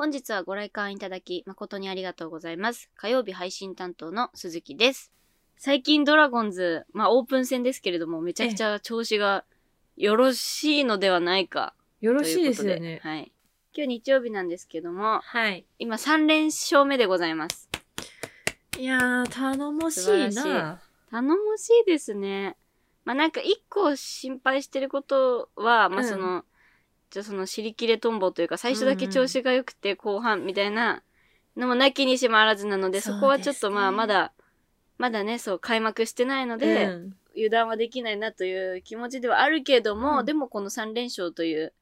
本日はご来館いただき誠にありがとうございます。火曜日配信担当の鈴木です。最近ドラゴンズ、まあオープン戦ですけれども、めちゃくちゃ調子がよろしいのではないか。よろしいですよね。はい。今日日曜日なんですけども、はい。今3連勝目でございます。いやー、頼もしいな。頼もしいですね。まあなんか一個心配してることは、まあうんじゃあその尻切れトンボというか最初だけ調子が良くて後半みたいなのもなきにしもあらずなので、そこはちょっとまあまだ、まだね、そう開幕してないので、うん油断はできないなという気持ちではあるけども、うんでもこの3連勝という、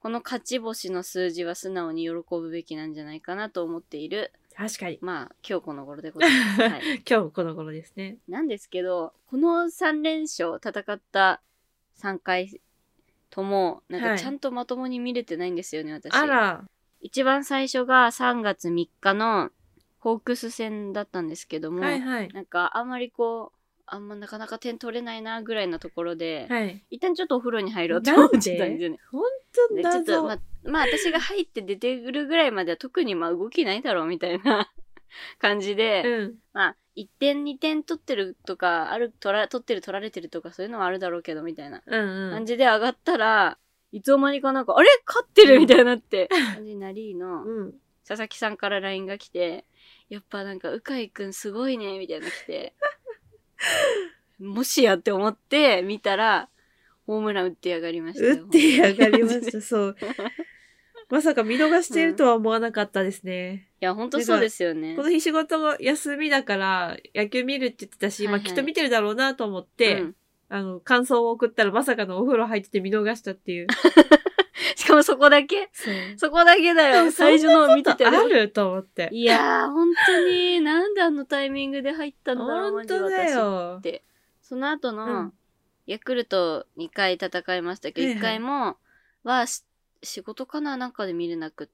この勝ち星の数字は素直に喜ぶべきなんじゃないかなと思っている、確かに。まあ今日この頃でございます。はい。今日この頃ですね。なんですけど、この3連勝戦った3回とも、なんはいかちゃんとまともに見れてないんですよね、私。あら。一番最初が3月3日のホークス戦だったんですけども、はいはい。なんかあんまりこう、あんまなかなか点取れないなぐらいなところで、はい。一旦ちょっとお風呂に入ろうと思ってたんですよね。本当でちょっと謎。まあ、まあ私が入って出てくるぐらいまでは特にまあ動きないだろうみたいな 感じで、うん。まあ1点2点取ってるとか、ある、取ら、取ってる取られてるとかそういうのはあるだろうけどみたいな。感じで上がったら、いつの間にかなんか、あれ？勝ってるみたいになって、感じになりの、うん。佐々木さんから LINE が来て、やっぱなんか、鵜飼くんすごいね、みたいな来て、もしやって思って見たら、ホームラン打ってやがりましたよ。打ってやがりまいした、そう。まさか見逃してるとは思わなかったですね。や、ほんとそうですよねこ。の日仕事が休みだから、野球見るって言ってたし、はいはいまあきっと見てるだろうなと思って、うんあの、感想を送ったらまさかのお風呂入ってて見逃したっていう。しかもそこだけ？そこだけだよ。最初の見ててある？と思って。いやー、本当に、なんであのタイミングで入ったんだろう、マ本当だよっ。て。その後の、うんヤクルト2回戦いましたけど、はいはい1回も、はし、仕事かななんかで見れなく、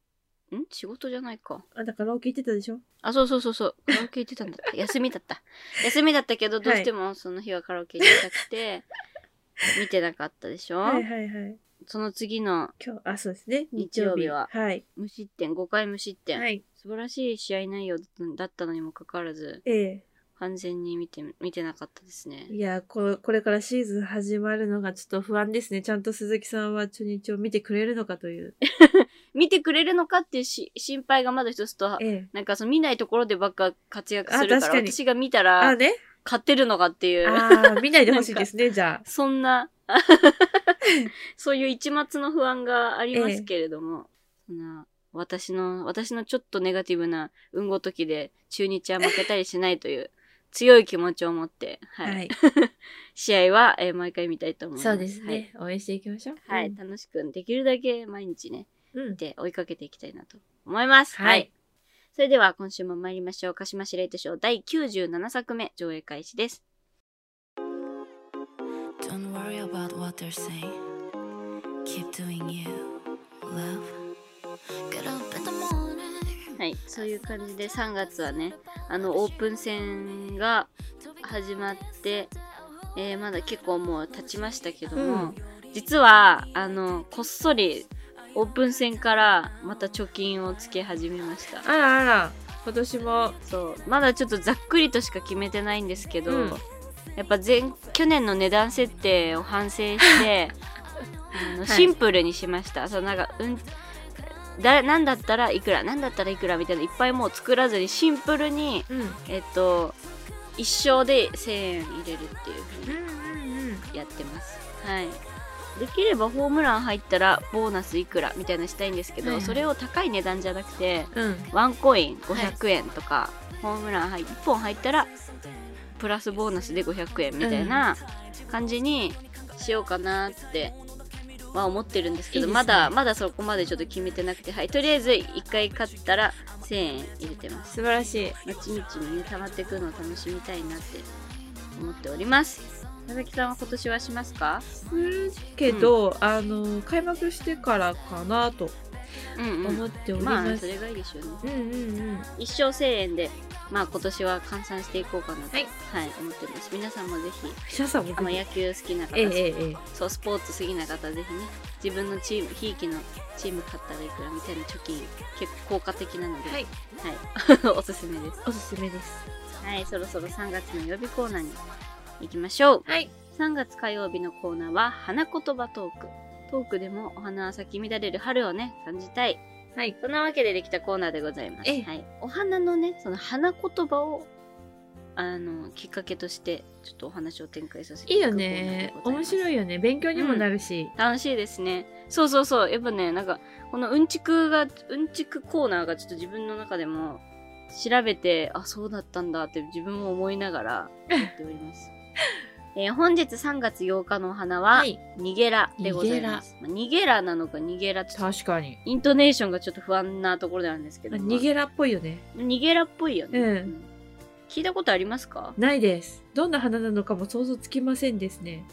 ん？仕事じゃないか。あ、だからカラオケ行ってたでしょ？あ、そうそうそうそう。カラオケ行ってたんだった。休みだった。休みだったけど、どうしてもその日はカラオケ行きたくて、見てなかったでしょ、はいはいはい。その次の今日、あ、そうですね。日曜日ははい。無失点、5回無失点。はい。素晴らしい試合内容だったのにもかかわらず、ええ。完全に見て、見てなかったですね。いや、ここれからシーズン始まるのがちょっと不安ですね。ちゃんと鈴木さんは中日を見てくれるのかという。見てくれるのかっていうし心配がまだ一つと、ええ。なんかその見ないところでばっか活躍するから、私が見たあ、ら、ね。勝ってるのかっていう、ああ、見ないでほしいですね、じゃあ。そんな、そういう一末の不安がありますけれども、そんな私の、私のちょっとネガティブな運ごときで中日は負けたりしないという強い気持ちを持って、はい。はい。試合は、えー毎回見たいと思います。そうですね。応援していきましょう。はい。はい。楽しく、できるだけ毎日ね、うん。うん。で追いかけていきたいなと思います。はいはい。それでは今週も参りましょう。鹿島司令図賞第97作目上映開始です。Don't worry about what they're saying. Keep doing you, love. Get up in the morning. はい。そういう感じで3月はね、あのオープン戦が始まって、えーまだ結構もう経ちましたけども、うん実は、あの、こっそりオープン戦からまた貯金をつけ始めました。あらあら、今年も、そう。まだちょっとざっくりとしか決めてないんですけど、うんやっぱ前、去年の値段設定を反省して、あのいシンプルにしました。そう、なんか、うん、だ、なんだったらいくら、なんだったらいくらみたいないっぱいもう作らずにシンプルに、うん。えっと、一生で1000円入れるっていう風う。にやってます。はい。できればホームラン入ったらボーナスいくらみたいなのしたいんですけど、はいはいそれを高い値段じゃなくて、うん。ワンコイン500円とか、ホームラン入1本入ったらプラスボーナスで500円みたいな感じにしようかなっては思ってるんですけどね。まだまだそこまでちょっと決めてなくてはい。とりあえず1回勝ったら1000円入れてます。素晴らしい。まちみちにね溜まってくのを楽しみたいなって思っております佐々木さんは今年はしますか？するけど、あの、開幕してからかなと。うんうん。思っておりまあ、ます。それがいいでしょうね。うんうんうん。一生1000円で、まあ今年は換算していこうかなと、はい思ってます。皆さんもぜひ、皆さんもあまあ、野球好きな方、えええそう、スポーツ好きな方、ぜひね、自分のチーム、ひいきのチーム買ったらいくらみたいな貯金、結構効果的なので、はい、はい、おすすめです。おすすめです。はい、そろそろ3月の予備コーナーに行きましょう。はい。3月火曜日のコーナーは、花言葉トーク。トークでもお花は咲き乱れる春をね、感じたい。はい。そんなわけでできたコーナーでございます。ええはい。お花のね、その花言葉を、あの、きっかけとして、ちょっとお話を展開させていいよね。面白いよね。勉強にもなるし。楽しいですね。そうそうそう。やっぱね、なんか、このうんちくが、うんちくコーナーがちょっと自分の中でも調べて、あ、そうだったんだって自分も思いながらやっております。えー本日3月8日のお花は、はいニゲラでございます。まあニゲラなのかニゲラちょっと確かに。イントネーションがちょっと不安なところであるんですけど、逃げらっぽいよね。まあニゲラっぽいよね、うん聞いたことありますか？ないです。どんな花なのかも想像つきませんですね。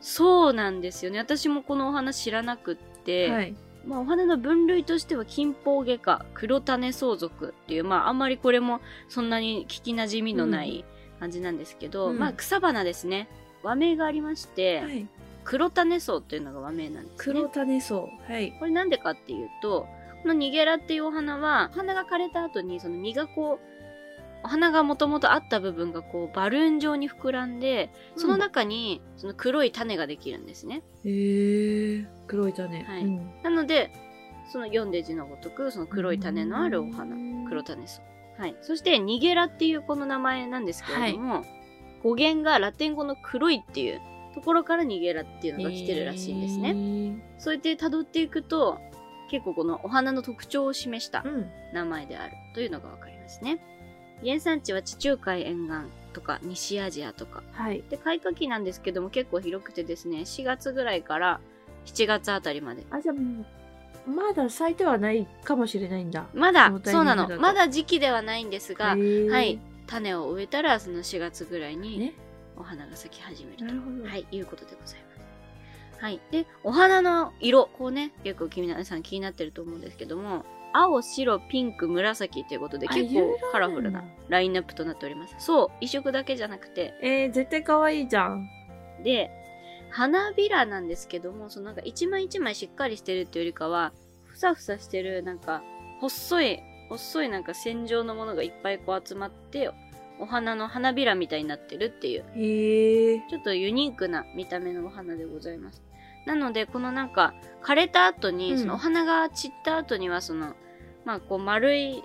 そうなんですよね。私もこのお花知らなくって、はい。まあ、お花の分類としては金峰外科黒種相続っていう、まあ、あんまりこれもそんなに聞きなじみのない感じなんですけど、うんまあ、草花ですね。和名がありまして、はい。黒種草っていうのが和名なんですね。黒種草。はい。これなんでかっていうと、このニゲラっていうお花は、お花が枯れた後にその実がこう、お花がもともとあった部分がこうバルーン状に膨らんで、その中にその黒い種ができるんですね。へー。黒い種。はいうんなので、その読んで字のごとく、その黒い種のあるお花、うん黒種草。はい。そして、ニゲラっていうこの名前なんですけれども、語源がラテン語の黒いっていうところからニゲラっていうのが来てるらしいんですね。ね。そうやって辿っていくと、結構このお花の特徴を示したうん。名前であるというのがわかりますね。原産地は地中海沿岸とか西アジアとか。はい。で、開花期なんですけども結構広くてですね、4月ぐらいから7月あたりまであ、じゃあもう、まだ咲いてはないかもしれないんだ。まだそうなの。まだ時期ではないんですが、はい。種を植えたら、その4月ぐらいにね。お花が咲き始めると。なるほど。はい、いうことでございます。はい。で、お花の色、こうね、結構君皆さん気になってると思うんですけども、青、白、ピンク、紫ということで、あ結構カラフルなラインナップとなっております。そう、一色だけじゃなくて、えー、絶対可愛いじゃん。で、花びらなんですけども、そのなんか一枚一枚しっかりしてるっていうよりかは、ふさふさしてる、なんか、細い、細いなんか線状のものがいっぱいこう集まって、お花の花びらみたいになってるっていう、へえ。ちょっとユニークな見た目のお花でございます。なので、このなんか、枯れた後に、うんそのお花が散った後には、その、まあこう丸い、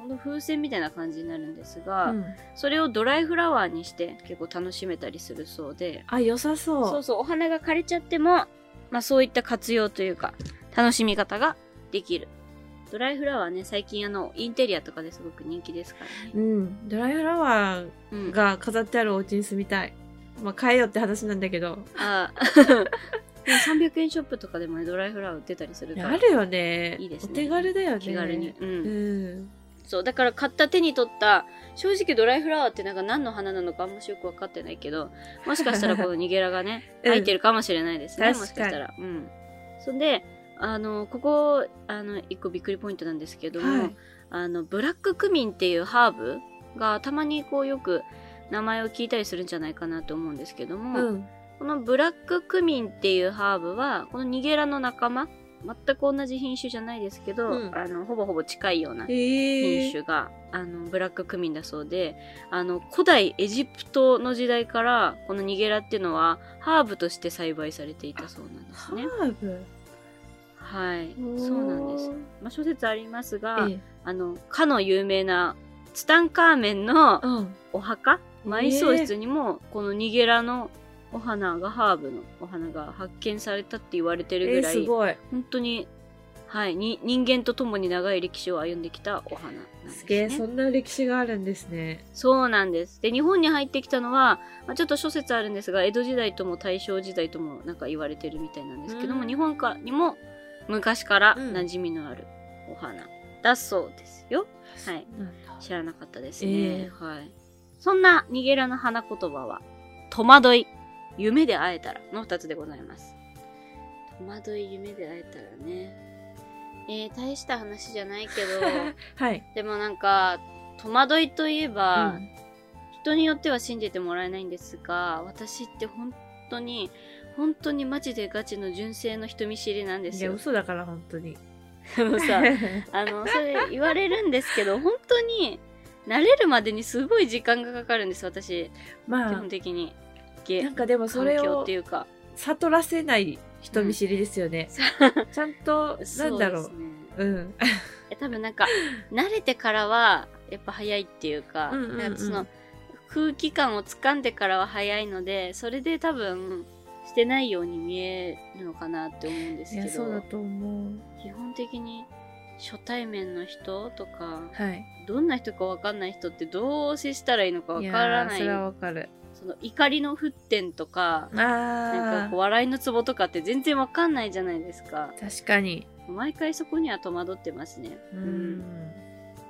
ほんと風船みたいな感じになるんですが、うんそれをドライフラワーにして結構楽しめたりするそうで、あ、良さそう。そうそう、お花が枯れちゃっても、まあそういった活用というか、楽しみ方ができる。ドライフラワーね、最近あの、インテリアとかですごく人気ですからね。うん。ドライフラワうん。ーが飾ってあるお家に住みたい。まあ、買えよって話なんだけど。あーでも300円ショップとかでもね、ドライフラワー売ってたりするから。あるよね。いいですねお手軽だよね。気軽に。うん。うん。そう、だから買った手に取った、正直ドライフラワーってなんか何の花なのかあんましよくわかってないけど、もしかしたらこのニゲラがね、うん入ってるかもしれないですね、もしかしたら。うん。そんで、あの、ここ、あの、一個びっくりポイントなんですけども、はいあの、ブラッククミンっていうハーブがたまにこうよく名前を聞いたりするんじゃないかなと思うんですけども、うん。このブラッククミンっていうハーブは、このニゲラの仲間、全く同じ品種じゃないですけど、うんあの、ほぼほぼ近いような。品種が、あの、ブラッククミンだそうで、あの、古代エジプトの時代から、このニゲラっていうのは、ハーブとして栽培されていたそうなんですね。ハーブ？はい。そうなんです。まあ、諸説ありますが、ええあの、かの有名な、ツタンカーメンのうん。お墓え埋葬室にも、このニゲラのお花が、ハーブのお花が発見されたって言われてるえー、ぐらい、すごい。本当に、はい、に人間と共に長い歴史を歩んできたお花なんですすげえ、ね。そんな歴史があるんですね。そうなんです。で、日本に入ってきたのは、まあ、ちょっと諸説あるんですが、江戸時代とも大正時代ともなんか言われてるみたいなんですけども、うん日本かにも昔からうん馴染みのあるお花だそうですよ。はい。なんだ。知らなかったですね。えはい。そんなニゲラの花言葉は、戸惑い、夢で会えたらの二つでございます。戸惑い、夢で会えたらね。えー、大した話じゃないけど、はい。でもなんか、戸惑いといえば、うん人によっては信じてもらえないんですが、私って本当に、本当にマジでガチの純正の人見知りなんでいや、すよ。嘘だから、本当に。でもさ、あの、それ言われるんですけど、本当に、慣れるまでにすごい時間がかかるんです、私。基まあ本、的に。ゲなんかでもそれを環境っていうか。悟らせない人見知りですよね。ちゃんと、なんだろう。そうね。うん。え多分なんか、慣れてからは、やっぱ早いっていうか、うんうんうんなんかその、空気感を掴んでからは早いので、それで多分、してないように見えるのかなって思うんですいや、けど、そうだと思う。基本的に初対面の人とか、はい。どんな人かわかんない人ってどう接したらいいのかわいからない。やーそれはわかる。その怒りの沸点とか、なんあかこう笑いのツボとかって全然わかんないじゃないですか。あ、確かに。毎回そこには戸惑ってますね。ううんん。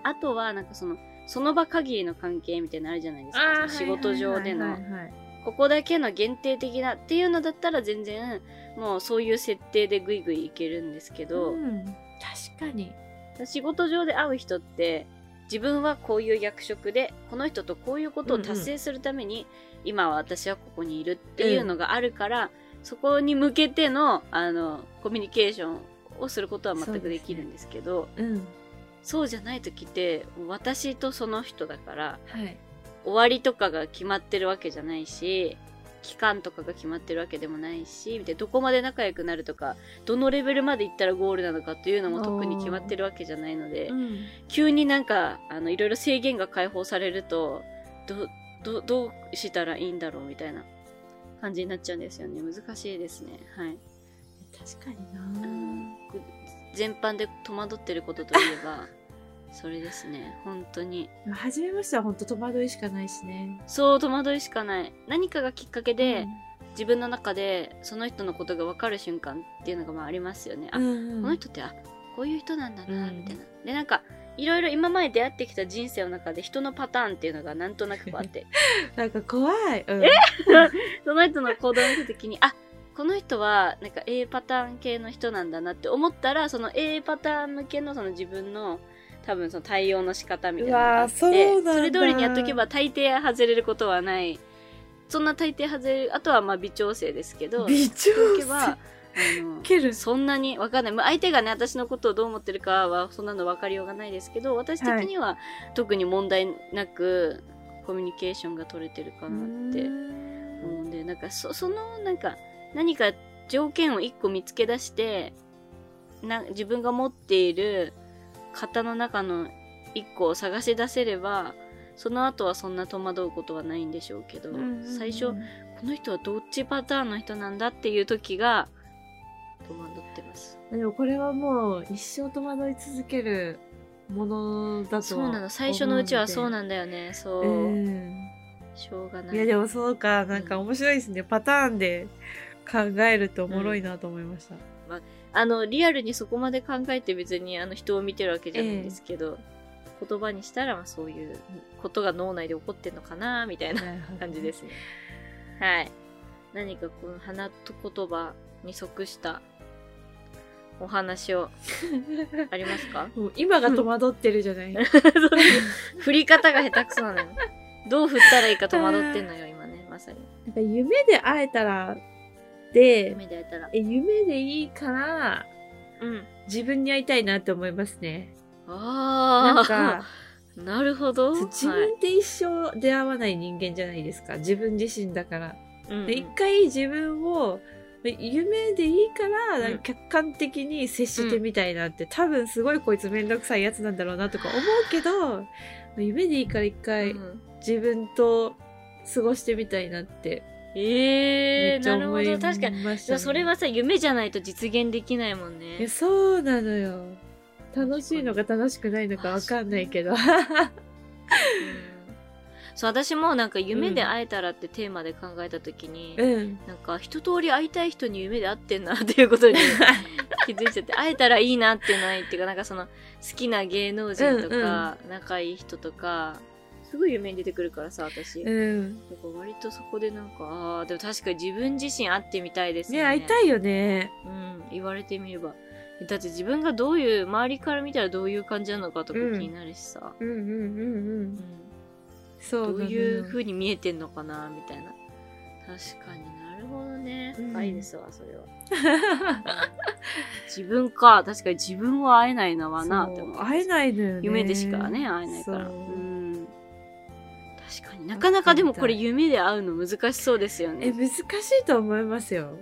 あとは、なんかその、その場限りの関係みたいなのあるじゃないですか。仕事上でのここだけの限定的なっていうのだったら全然、もうそういう設定でぐいぐいいけるんですけど、うん、確かに。仕事上で会う人って、自分はこういう役職で、この人とこういうことを達成するために、今は私はここにいるっていうのがあるから、そこに向けての、あの、コミュニケーションをすることは全くできるんですけど、うん。そうじゃない時って、私とその人だから、はい。終わりとかが決まってるわけじゃないし、期間とかが決まってるわけでもないし、どこまで仲良くなるとか、どのレベルまで行ったらゴールなのかっていうのも特に決まってるわけじゃないので、うん。急になんか、あの、いろいろ制限が解放されると、ど、ど、どうしたらいいんだろうみたいな感じになっちゃうんですよね。難しいですね。はい。確かにうな。ん全般で戸惑ってることといえば、それですね。本当に。初めましては本当戸惑いしかないしね。そう、戸惑いしかない。何かがきっかけで、うん自分の中でその人のことが分かる瞬間っていうのがまあありますよね。あ、うんこの人って、あ、こういう人なんだな、うんみたいな。で、なんか、いろいろ今まで出会ってきた人生の中で人のパターンっていうのがなんとなくこうあって、なんか怖い。うん、その人の行動を見たときに、あ、この人はなんか A パターン系の人なんだなって思ったら、その A パターン向けのその自分の多分その対応の仕方みたいなのがあって、うわーそれ通りにやっとけば大抵外れることはない。そんな大抵外れる、あとはまあ微調整ですけど、微調整？ける。そんなにわかんない。まあ相手がね、私のことをどう思ってるかは、そんなの分かりようがないですけど、私的には特に問題なく、コミュニケーションが取れてるかなって思うんで、なんかそ、その、なんか、何か条件を一個見つけ出して、な、自分が持っている型の中の一個を探し出せれば、その後はそんな戸惑うことはないんでしょうけど、最初、この人はどっちパターンの人なんだっていう時が、戸惑ってます。でもこれはもう一生戸惑い続けるものだとそうなの。最初のうちはそうななんだよね。そう。うん。しょうがない。いやでもそうか、なんか面白いですね。パターンで考えるとおもろいなと思いました。あの、リアルにそこまで考えて別にあの人を見てるわけじゃないんですけど、言葉にしたらまあそういうことが脳内で起こってんのかなみたいな感じですね。はい。何かこの花と言葉に即したお話を ありますか？もう今が戸惑ってるじゃない。振り方が下手くそなのよ。どう振ったらいいか戸惑ってんのよ、今ね、まさに。なんか夢で会えたら、で、夢で会えたら。え夢でいいから、うん。自分に会いたいなって思いますね。ああ。なんか、なるほど。自分で一生出会わない人間じゃないですか。自分自身だから。はいうんで一回自分を夢でいいから、客観的に接してみたいなって、多分すごいこいつめんどくさいやつなんだろうなとか思うけど夢でいいから一回うん自分と過ごしてみたいなってええー、なるほど。確かに。それはさ、夢じゃないと実現できないもんね。そうなのよ楽しいのか楽しくないのかわかんないけどうん そう、私もなんか夢で会えたらってテーマで考えたときに、うん。なんか一通り会いたい人に夢で会ってんなっていうことに 気づいちゃって、会えたらいいなっていうのはっていうか、なんかその好きな芸能人とか、仲いい人とか、すごい夢に出てくるからさ、私。だうん。から割とそこでなんか、ああ、でも確かに自分自身会ってみたいですね。ね会いたいよね。うん、言われてみれば。だって自分がどういう周りから見たらどういう感じなのかとか気うん。になるしさ、うんうんうんううんんそうどういうふ風に見えてんのかなみたいな。確かになるほどね。うん。深いですわそれは。自分か。確かに自分は会えないなはなって思う。会えないのよね。夢でしかね会えないから。そう。うん。確かになかなかでもこれ夢で会うの難しそうですよね。え難しいと思いますよ。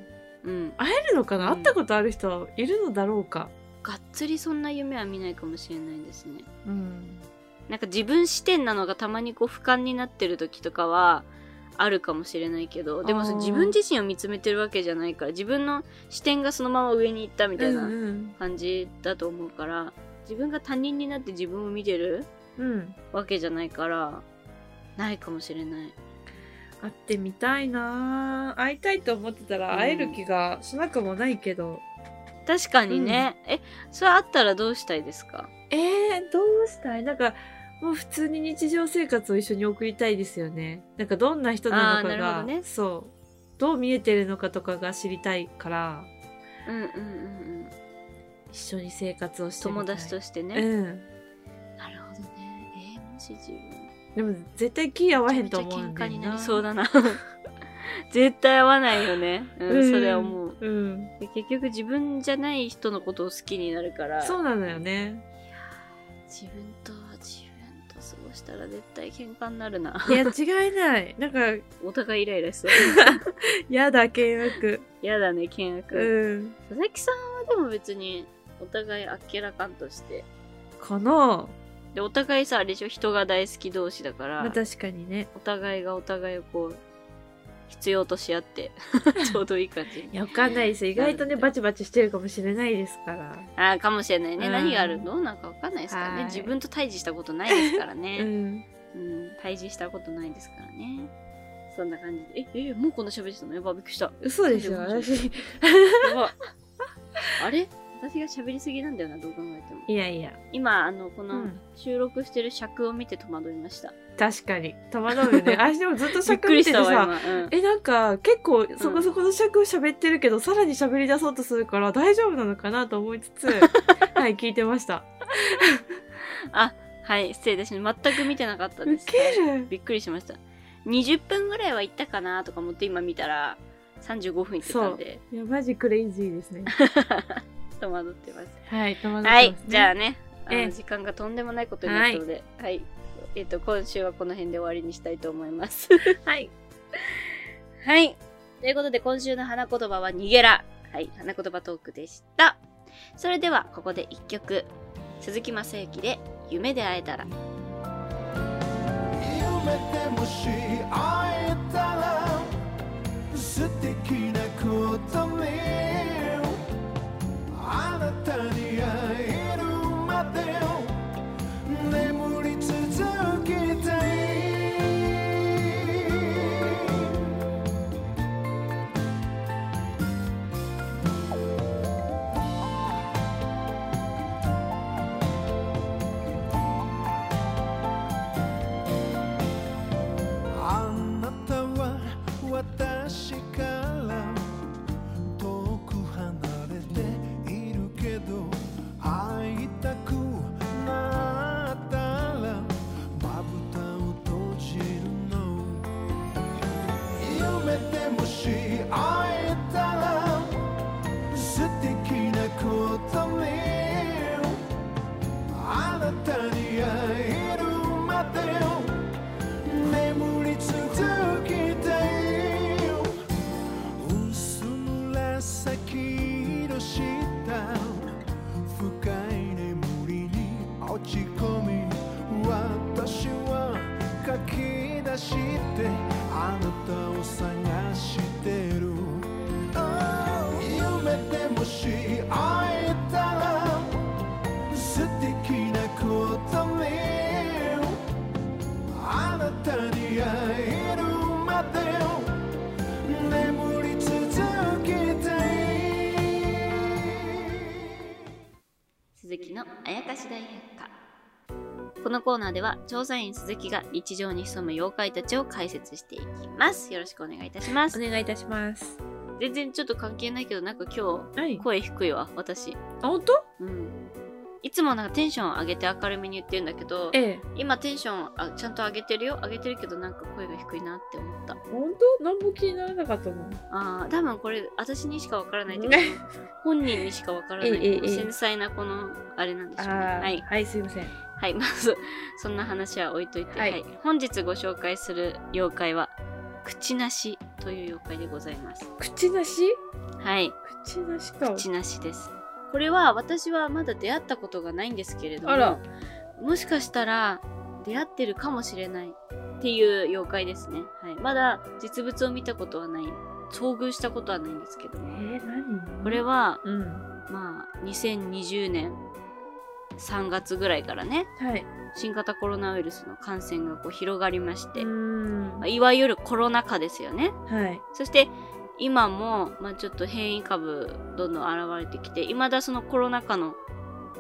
うん。会えるのかな、うん。会ったことある人いるのだろうか。がっつりそんな夢は見ないかもしれないですね。うんなんか自分視点なのがたまにこう俯瞰になってる時とかはあるかもしれないけどでも自分自身を見つめてるわけじゃないから自分の視点がそのまま上に行ったみたいなうん感じだと思うから自分が他人になって自分を見てるうん、うん、わけじゃないからないかもしれない。会ってみたいな。会いたいと思ってたら会える気がしなくもないけど、確かにね、えそれあったらどうしたいですか？えー、どうしたい？なんかもう普通に日常生活を一緒に送りたいですよね。なんかどんな人なのかがね。そう。どう見えてるのかとかが知りたいから。うんうんうんうん一緒に生活をして友達としてね、うん。なるほどね。えーもし自分。でも絶対気合わへんと思うんだよめちゃ喧嘩になりなそうだな。絶対合わないよね、うんうん。それは思う。うん。で結局自分じゃない人のことを好きになるから。そうなのよね。自分と自分としたら絶対喧嘩になるな。いや違いない。なんかお互いイライラしそう。やだ険悪。やだね険悪、うん。佐々木さんはでも別にお互いあっけらかんとして。かな。でお互いさあれでしょ人が大好き同士だから、まあ確かにね。お互いがお互いをこう必要とし合って ちょうどいい感じいやわかんないです。意外とねバチバチしてるかもしれないですから。あーかもしれないね、うん。何があるの？なんかわかんないですからはい。ね自分と対峙したことないですからうね、ん。うん、対峙したことないですからね。そんな感じで。ええもうこんな喋ってたの？やばびっくりした。嘘でしょ？私。あれ？私が喋りすぎなんだよなどう考えても。いやいや。今あのこのうん。収録してる尺を見て戸惑いました、確かに。戸惑うよね。私でもずっとびっ尺くりしてた見てさわ今、うん、えなんか結構そこそこの尺喋ってるけど、さらに喋り出そうとするから大丈夫なのかなと思いつつ はい聞いてました。あはい失礼です。全く見てなかったウです。ケる。びっくりしました。20分ぐらいは行ったかなとか思って今見たら35分行ってたんで。いやマジクレイジーですね 戸惑ってます。はい戸惑ってます、ね、はいじゃあねあのええ時間がとんでもないことになったのではい、えっ、と今週はこの辺で終わりにしたいと思います。はい。はい。ということで今週の花言葉は逃げら。はい花言葉トークでした。それではここで一曲。鈴木雅之で夢で会えたら夢でもしした深い眠りに落ち込み私は書き出してあやかし大百科。このコーナーでは調査員鈴木が日常に潜む妖怪たちを解説していきます。よろしくお願いいたします。お願いいたします。全然ちょっと関係ないけど、なんか今はい。日、声低いわ、私。あ本当？うん。いつもなんかテンション上げて明るめに言ってるんだけど、ええ。今テンションあちゃんと上げてるよ上げてるけどなんか声が低いなって思った。本当？何も気にならなかったもんああ、多分これ私にしかわからないけど、ね 本人にしかわからない、繊細なこのあれなんでしょうね。はい。はいすいません。はい、まず、そんな話は置いといて、ははいい。本日ご紹介する妖怪は、口なしという妖怪でございます。口なし？はい、口なしか。口なしです。これは私はまだ出会ったことがないんですけれども、もしかしたら出会ってるかもしれないっていう妖怪ですね。はい、まだ実物を見たことはない、遭遇したことはないんですけど。えも、ー、何？これは、うん。まあ、2020年3月ぐらいからね、はい。新型コロナウイルスの感染がこう広がりまして、まあいわゆるコロナ禍ですよね。はい。そして今も、まあ、ちょっと変異株どんどん現れてきて、未だそのコロナ禍の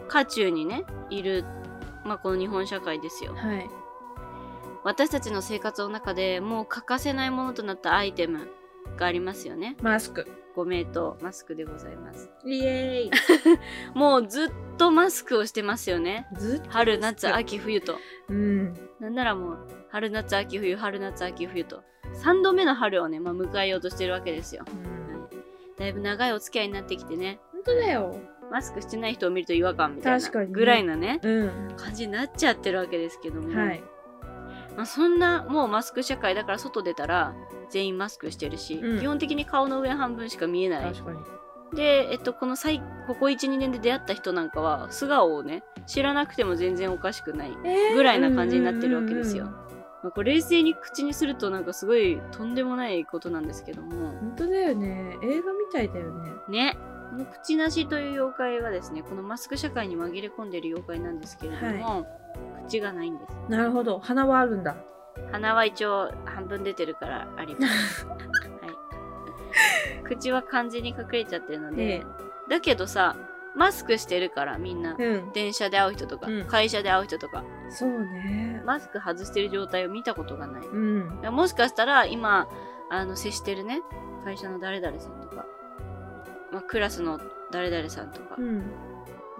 渦中にね、いる、まあ、この日本社会ですよ。はい私たちの生活の中でもう欠かせないものとなったアイテムがありますよね。マスクご名答マスクでございます。イエーイ もうずっとマスクをしてますよね。ずっと春、夏、秋、冬と。うんなんならもう、春夏秋冬、春夏秋冬と、3度目の春をね、まあ、迎えようとしてるわけですよ。うん。だいぶ長いお付き合いになってきてね、本当だよ。マスクしてない人を見ると違和感みたいなぐらいなね、うん。感じになっちゃってるわけですけども、はい。まあ、そんなもうマスク社会だから外出たら全員マスクしてるし、うん。基本的に顔の上半分しか見えない。で、えっと、この最、ここ1、2年で出会った人なんかは、素顔をね、知らなくても全然おかしくないぐらいな感じになってるわけですよ。うんうんうんまあ、これ冷静に口にするとなんかすごいとんでもないことなんですけども、本当だよね。映画みたいだよね。ね。この口なしという妖怪はですね、このマスク社会に紛れ込んでいる妖怪なんですけれども、口がないんです。なるほど。鼻はあるんだ。鼻は一応半分出てるからあります。はい。口は完全に隠れちゃってるので、ええ。だけどさ、マスクしてるからみんな。うん。電車で会う人とか、うん。会社で会う人とか、そうねマスク外してる状態を見たことがない。うんもしかしたら今、あの、接してるね、会社の誰々さんとか、まあ、クラスの誰々さんとか、うん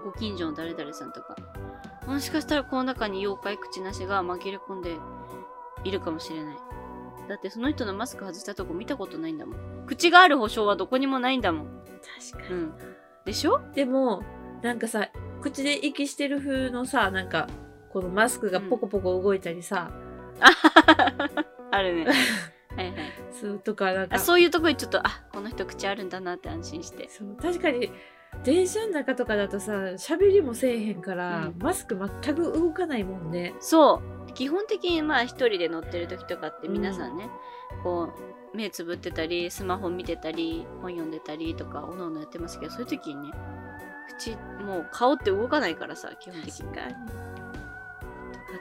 ご近所の誰々さんとか、もしかしたらこの中に妖怪口なしが紛れ込んでいるかもしれない。だってその人のマスク外したとこ見たことないんだもん。口がある保証はどこにもないんだもん。確かにうん。でしょ？でもなんかさ口で息してる風のさなんかこのマスクがポコポコ動いたりさ、あるね。はいはい。そうとかなんかあそういうとこにちょっと、あ、この人口あるんだなって安心して。そう確かに電車の中とかだとさ喋りもせえへんから、うんマスク全く動かないもんねそう。基本的にまあ一人で乗ってる時とかって皆さんね、こう、目つぶってたり、スマホ見てたり、本読んでたりとか、おのおのやってますけど、そういう時にね、口、もう顔って動かないからさ、基本的に。確かに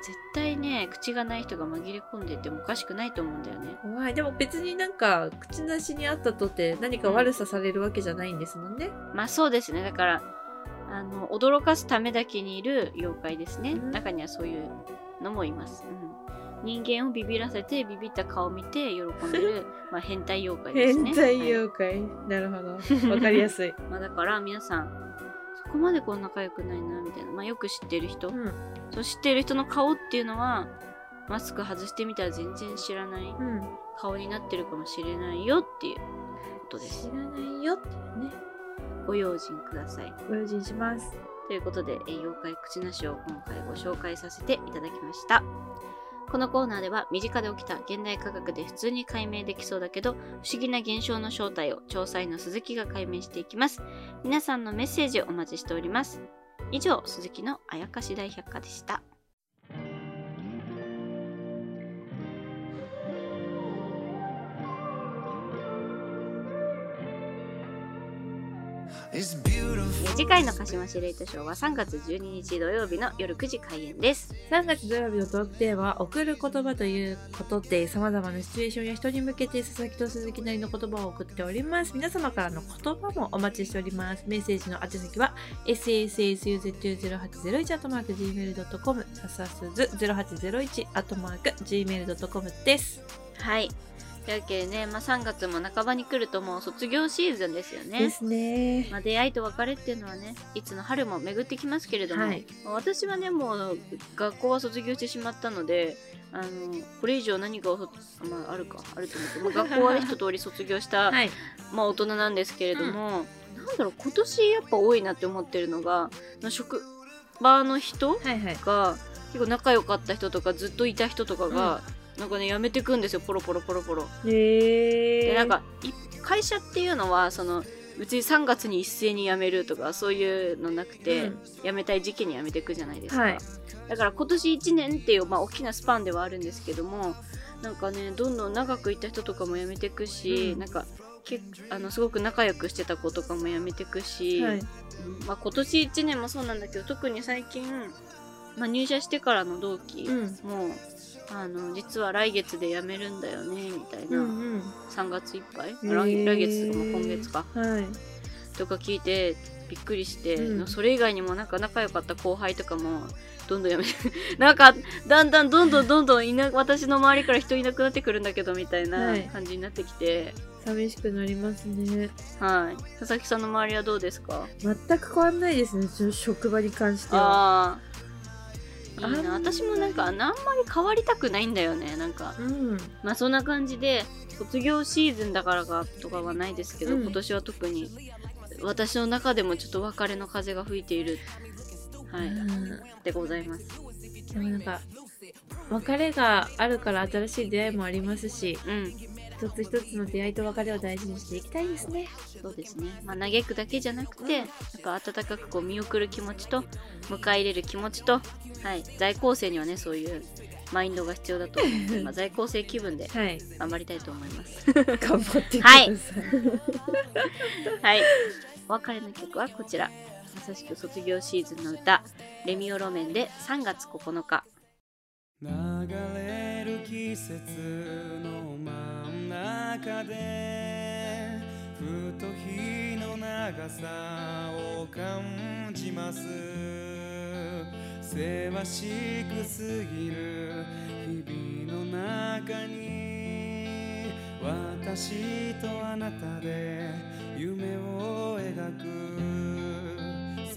絶対ね、口がない人が紛れ込んでてもおかしくないと思うんだよね。怖いでも別になんか口なしにあったとって何か悪さされるわけじゃないんですもんね、まあそうですね。だから、あの、驚かすためだけにいる妖怪ですね。うん中にはそういうのもいます。うん、人間をビビらせて、ビビった顔を見て喜んでる、まあ変態妖怪ですね。変態はい妖怪、なるほどわかりやすい、まあだから皆さん、そこまでこう仲良くないな、みたいな。まあよく知ってる人。うんそう知ってる人の顔っていうのは、マスク外してみたら全然知らないうん、顔になってるかもしれないよっていうことです知。らないよっていうねご用心ください。ご用心しますということで、えー妖怪口なしを今回ご紹介させていただきました。このコーナーでは身近で起きた現代科学で普通に解明できそうだけど不思議な現象の正体を調査員の鈴木が解明していきます。皆さんのメッセージをお待ちしております。以上、鈴木のあやかし大百科でした。次回の鹿島シレイトショーは3月12日土曜日の夜9時開演です。3月土曜日のトークテーマは「送る言葉」ということでさまざまなシチュエーションや人に向けて佐々木と鈴木なりの言葉を送っております皆様からの言葉もお待ちしておりますメッセージの宛先は ssuz0801-gmail.com ささすず0801 -gmail.com ですはい。というわけでね、まあ、3月も半ばに来るともう卒業シーズンですよね。ですね。まあ、出会いと別れっていうのはねいつの春も巡ってきますけれども、はいまあ私はねもう学校は卒業してしまったのであのこれ以上何が、まあ、あるかあると思って、まあ、学校はね一通り卒業した、はい。まあ、大人なんですけれども、なんだろう今年やっぱ多いなって思ってるのがの職場の人はいはい。が結構仲良かった人とかずっといた人とかが、なんかね辞めてくんですよポロポロポロポロ。へえ。でなんかい会社っていうのはその別に3月に一斉に辞めるとかそういうのなくて、うん辞めたい時期に辞めていくじゃないですか、はいだから今年1年っていう、まあ、大きなスパンではあるんですけどもなんかねどんどん長くいた人とかも辞めていくし、うんなんかけあのすごく仲良くしてた子とかも辞めていくし、はい。うんまあ、今年1年もそうなんだけど特に最近、まあ、入社してからの同期うん。も、あの実は来月で辞めるんだよねみたいな、うんうん。3月いっぱい、へー来来月とかも今月かはい。とか聞いてびっくりして、うんそれ以外にもなんか仲良かった後輩とかもどんどん辞めて なんかだんだんどんどんどんどんいな私の周りから人いなくなってくるんだけどみたいはない感じになってきて、寂しくなりますね。はい佐々木さんの周りはどうですか？全く変わんないですね。職場に関しては。いいな。私もなんかあんまり変わりたくないんだよね。なんかうん。まあそんな感じで卒業シーズンだからかとかはないですけど、うん。今年は特に私の中でもちょっと別れの風が吹いているはい、うん。でございます。でもなんか別れがあるから新しい出会いもありますしうん一つ一つの出会いと別れを大事にしていきたいですね。そうですね。まあ嘆くだけじゃなくてやっぱ温かくこう見送る気持ちと迎え入れる気持ちとはい。在校生にはねそういうマインドが必要だと思うので、まあ、在校生気分ではい。頑張りたいと思います。頑張ってください、はい。はい。お別れの曲はこちら。まさしく卒業シーズンの歌、レミオロメンで3月9日。流れる季節の中でふと日の長さを感じます。せわしく過ぎる日々の中に私とあなたで夢を描く。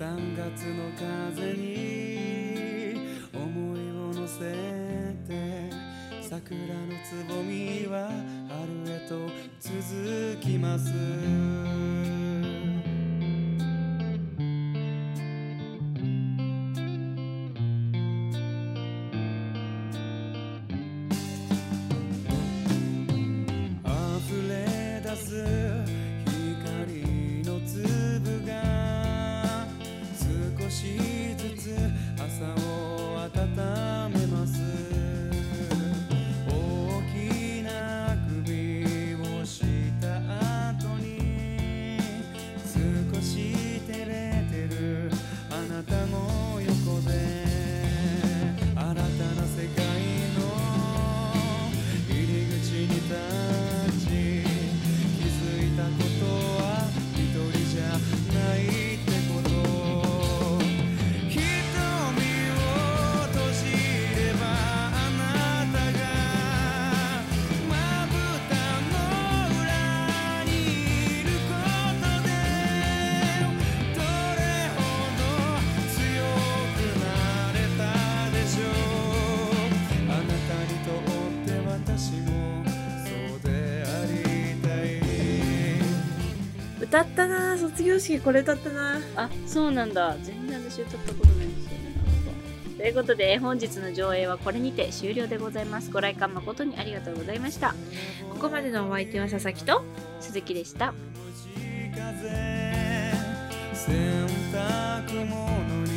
3月の風に思いを乗せ桜のつぼみは春へと続きます。式これ歌ったなあ、そうなんだ。全然私歌ったことないんですよね。ということで、本日の上映はこれにて終了でございます。ご来館誠にありがとうございました。ここまでのお相手は佐々木と鈴木でした。風洗濯物に